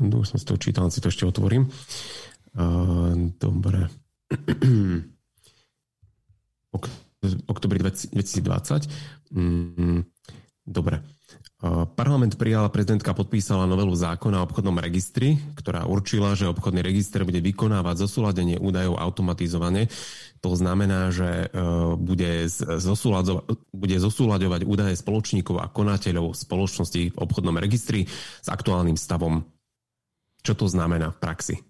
Už som si to čítal, si to ešte otvorím. Dobre. Oktobri 2020. Mm, dobre. Parlament prijala, prezidentka podpísala novelu zákona o obchodnom registri, ktorá určila, že obchodný register bude vykonávať zosúladenie údajov automatizovane. To znamená, že bude, bude zosúľadovať údaje spoločníkov a konateľov spoločnosti v obchodnom registri s aktuálnym stavom. Čo to znamená v praxi?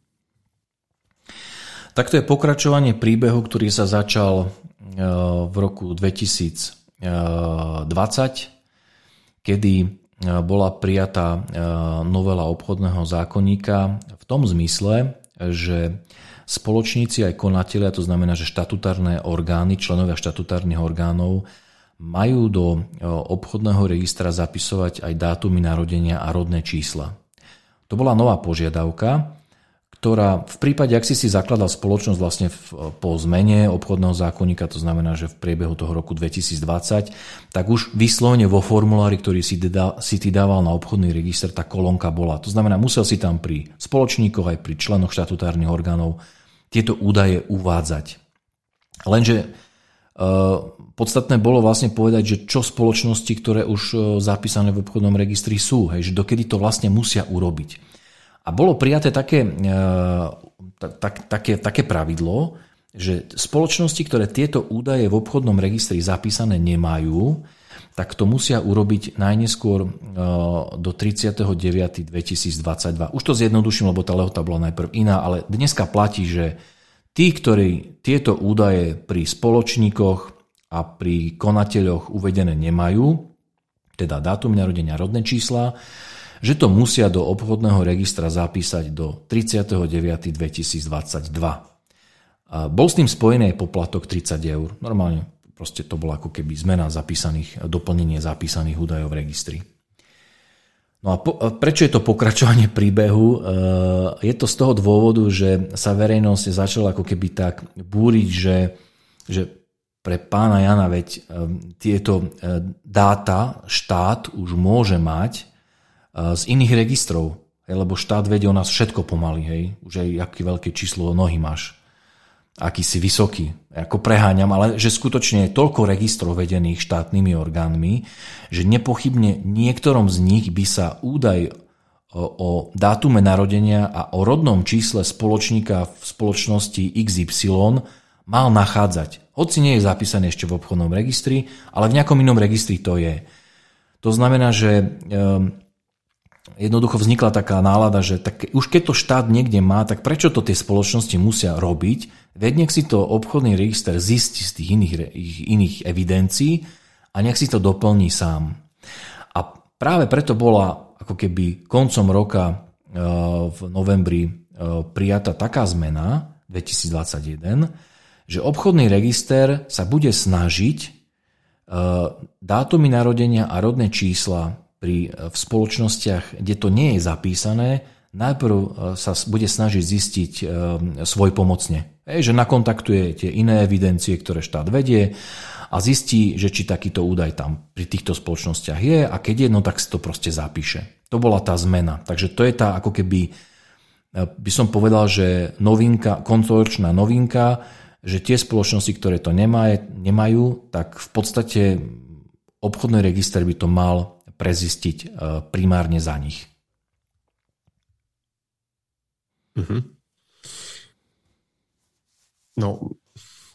Takto je pokračovanie príbehu, ktorý sa začal e, v roku 2020 kedy e, bola prijatá e, novela obchodného zákonníka v tom zmysle, že spoločníci aj konatelia, to znamená, že štatutárne orgány, členovia štatutárnych orgánov, majú do e, obchodného registra zapisovať aj dátumy narodenia a rodné čísla. To bola nová požiadavka, ktorá v prípade, ak si si zakladal spoločnosť vlastne v, po zmene obchodného zákonníka, to znamená, že v priebehu toho roku 2020, tak už vyslovene vo formulári, ktorý si, deda, si ty dával na obchodný register, tá kolónka bola. To znamená, musel si tam pri spoločníkoch aj pri členoch štatutárnych orgánov tieto údaje uvádzať. Lenže e, podstatné bolo vlastne povedať, že čo spoločnosti, ktoré už e, zapísané v obchodnom registri sú, hej, že dokedy to vlastne musia urobiť. A bolo prijaté také, e, tak, také, také pravidlo, že spoločnosti, ktoré tieto údaje v obchodnom registri zapísané nemajú, tak to musia urobiť najneskôr e, do 39.2022. Už to zjednoduším, lebo tá lehota bola najprv iná, ale dneska platí, že tí, ktorí tieto údaje pri spoločníkoch a pri konateľoch uvedené nemajú, teda dátum narodenia, rodné čísla, že to musia do obchodného registra zapísať do 39.2022. Bol s tým spojený aj poplatok 30 eur. Normálne proste to bola ako keby zmena zapísaných, doplnenie zapísaných údajov v registri. No a po, prečo je to pokračovanie príbehu? E, je to z toho dôvodu, že sa verejnosť začala ako keby tak búriť, že, že pre pána Jana, veď e, tieto e, dáta štát už môže mať z iných registrov, hej, lebo štát vedie o nás všetko pomaly, hej, už aj aké veľké číslo nohy máš, aký si vysoký, ako preháňam, ale že skutočne je toľko registrov vedených štátnymi orgánmi, že nepochybne niektorom z nich by sa údaj o, dátume narodenia a o rodnom čísle spoločníka v spoločnosti XY mal nachádzať. Hoci nie je zapísaný ešte v obchodnom registri, ale v nejakom inom registri to je. To znamená, že um, jednoducho vznikla taká nálada, že tak už keď to štát niekde má, tak prečo to tie spoločnosti musia robiť? Veď nech si to obchodný register zistí z tých iných, iných evidencií a nech si to doplní sám. A práve preto bola ako keby koncom roka e, v novembri e, prijata taká zmena 2021, že obchodný register sa bude snažiť e, dátumy narodenia a rodné čísla pri, v spoločnostiach, kde to nie je zapísané, najprv e, sa bude snažiť zistiť e, svoj pomocne. Ej, že nakontaktuje tie iné evidencie, ktoré štát vedie a zistí, že či takýto údaj tam pri týchto spoločnostiach je a keď je, no tak si to proste zapíše. To bola tá zmena. Takže to je tá ako keby, e, by som povedal, že novinka, kontrolčná novinka, že tie spoločnosti, ktoré to nemajú, tak v podstate obchodný register by to mal prezistiť e, primárne za nich. Mm-hmm. No,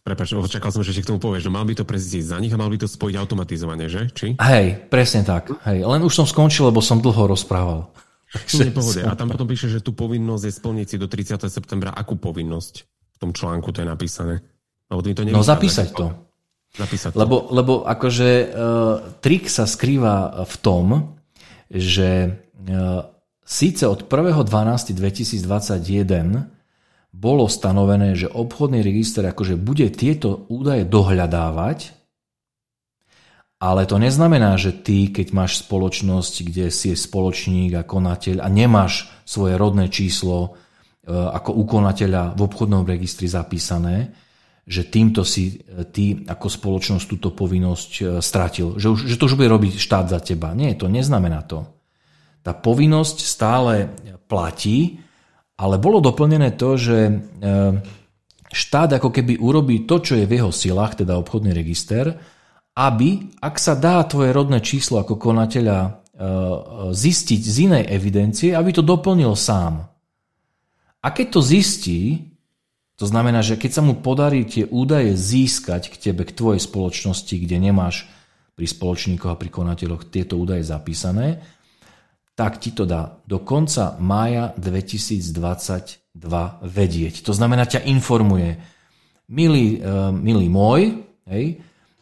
prepáč, očakal som, že ešte k tomu povieš, že mal by to prezistiť za nich a mal by to spojiť automatizovane, že? Či? Hej, presne tak. Hej, len už som skončil, lebo som dlho rozprával. Takže A tam potom píše, že tú povinnosť je splniť si do 30. septembra. Akú povinnosť? V tom článku to je napísané. Lebo to no zapísať to. Napísať to. Lebo, lebo akože uh, trik sa skrýva v tom, že uh, síce od 1.12.2021 bolo stanovené, že obchodný register akože bude tieto údaje dohľadávať, ale to neznamená, že ty, keď máš spoločnosť, kde si je spoločník a konateľ a nemáš svoje rodné číslo e, ako u v obchodnom registri zapísané, že týmto si e, ty ako spoločnosť túto povinnosť e, stratil. Že, už, že to už bude robiť štát za teba. Nie, to neznamená to. tá povinnosť stále platí, ale bolo doplnené to, že e, štát ako keby urobí to, čo je v jeho silách, teda obchodný register, aby, ak sa dá tvoje rodné číslo ako konateľa e, zistiť z inej evidencie, aby to doplnil sám. A keď to zistí, to znamená, že keď sa mu podarí tie údaje získať k tebe, k tvojej spoločnosti, kde nemáš pri spoločníkoch a pri konateľoch tieto údaje zapísané, tak ti to dá do konca mája 2022 vedieť. To znamená, ťa informuje, milý, uh, milý môj, hej,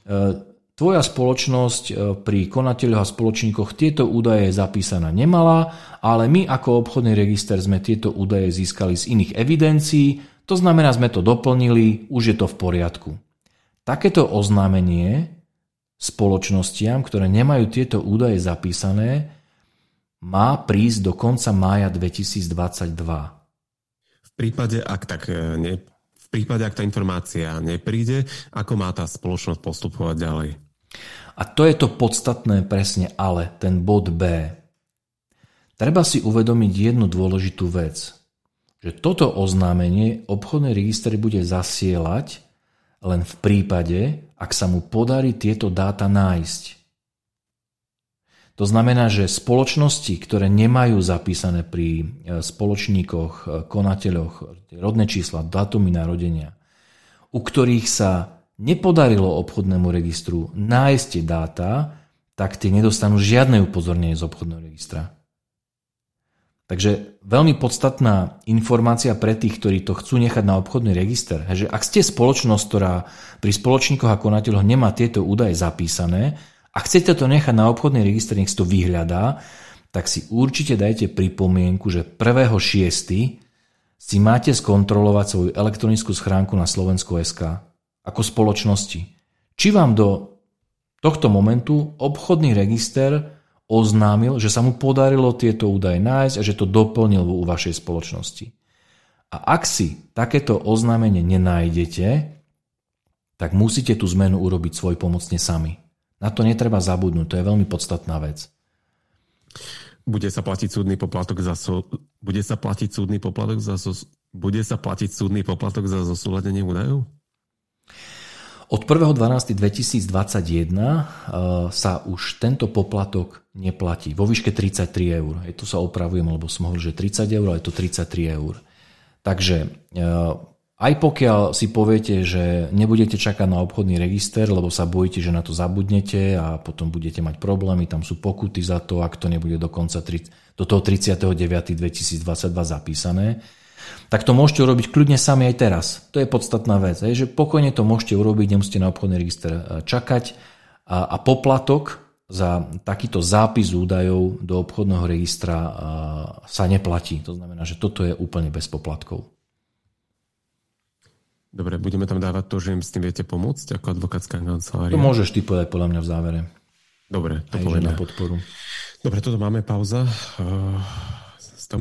uh, tvoja spoločnosť uh, pri konateľoch a spoločníkoch tieto údaje zapísané nemala, ale my ako obchodný register sme tieto údaje získali z iných evidencií, to znamená, sme to doplnili, už je to v poriadku. Takéto oznámenie spoločnostiam, ktoré nemajú tieto údaje zapísané, má prísť do konca mája 2022. V prípade, ak tak e, ne, v prípade, ak tá informácia nepríde, ako má tá spoločnosť postupovať ďalej? A to je to podstatné presne ale, ten bod B. Treba si uvedomiť jednu dôležitú vec, že toto oznámenie obchodný register bude zasielať len v prípade, ak sa mu podarí tieto dáta nájsť. To znamená, že spoločnosti, ktoré nemajú zapísané pri e, spoločníkoch, e, konateľoch rodné čísla, datumy narodenia, u ktorých sa nepodarilo obchodnému registru nájsť dáta, tak tie nedostanú žiadne upozornenie z obchodného registra. Takže veľmi podstatná informácia pre tých, ktorí to chcú nechať na obchodný register, že ak ste spoločnosť, ktorá pri spoločníkoch a konateľoch nemá tieto údaje zapísané, a chcete to nechať na obchodný register, nech si to vyhľadá, tak si určite dajte pripomienku, že 1.6. si máte skontrolovať svoju elektronickú schránku na Slovensku SK ako spoločnosti. Či vám do tohto momentu obchodný register oznámil, že sa mu podarilo tieto údaje nájsť a že to doplnil u vašej spoločnosti. A ak si takéto oznámenie nenájdete, tak musíte tú zmenu urobiť svoj pomocne sami. Na to netreba zabudnúť, to je veľmi podstatná vec. Bude sa platiť súdny poplatok za so, bude sa platiť súdny poplatok za so, bude sa platiť súdny poplatok za zosúladenie údajov? Od 1.12.2021 uh, sa už tento poplatok neplatí vo výške 33 eur. Je to sa opravujem, lebo som hovoril, že 30 eur, ale je to 33 eur. Takže uh, aj pokiaľ si poviete, že nebudete čakať na obchodný register, lebo sa bojíte, že na to zabudnete a potom budete mať problémy, tam sú pokuty za to, ak to nebude do, konca, do toho 39.2022 zapísané, tak to môžete urobiť kľudne sami aj teraz. To je podstatná vec, že pokojne to môžete urobiť, nemusíte na obchodný register e, čakať a, a poplatok za takýto zápis údajov do obchodného registra e, sa neplatí. To znamená, že toto je úplne bez poplatkov. Dobre, budeme tam dávať to, že im s tým viete pomôcť ako advokátska kancelária. To môžeš ty povedať podľa mňa v závere. Dobre, to Aj, na podporu. Dobre, toto máme pauza. Uh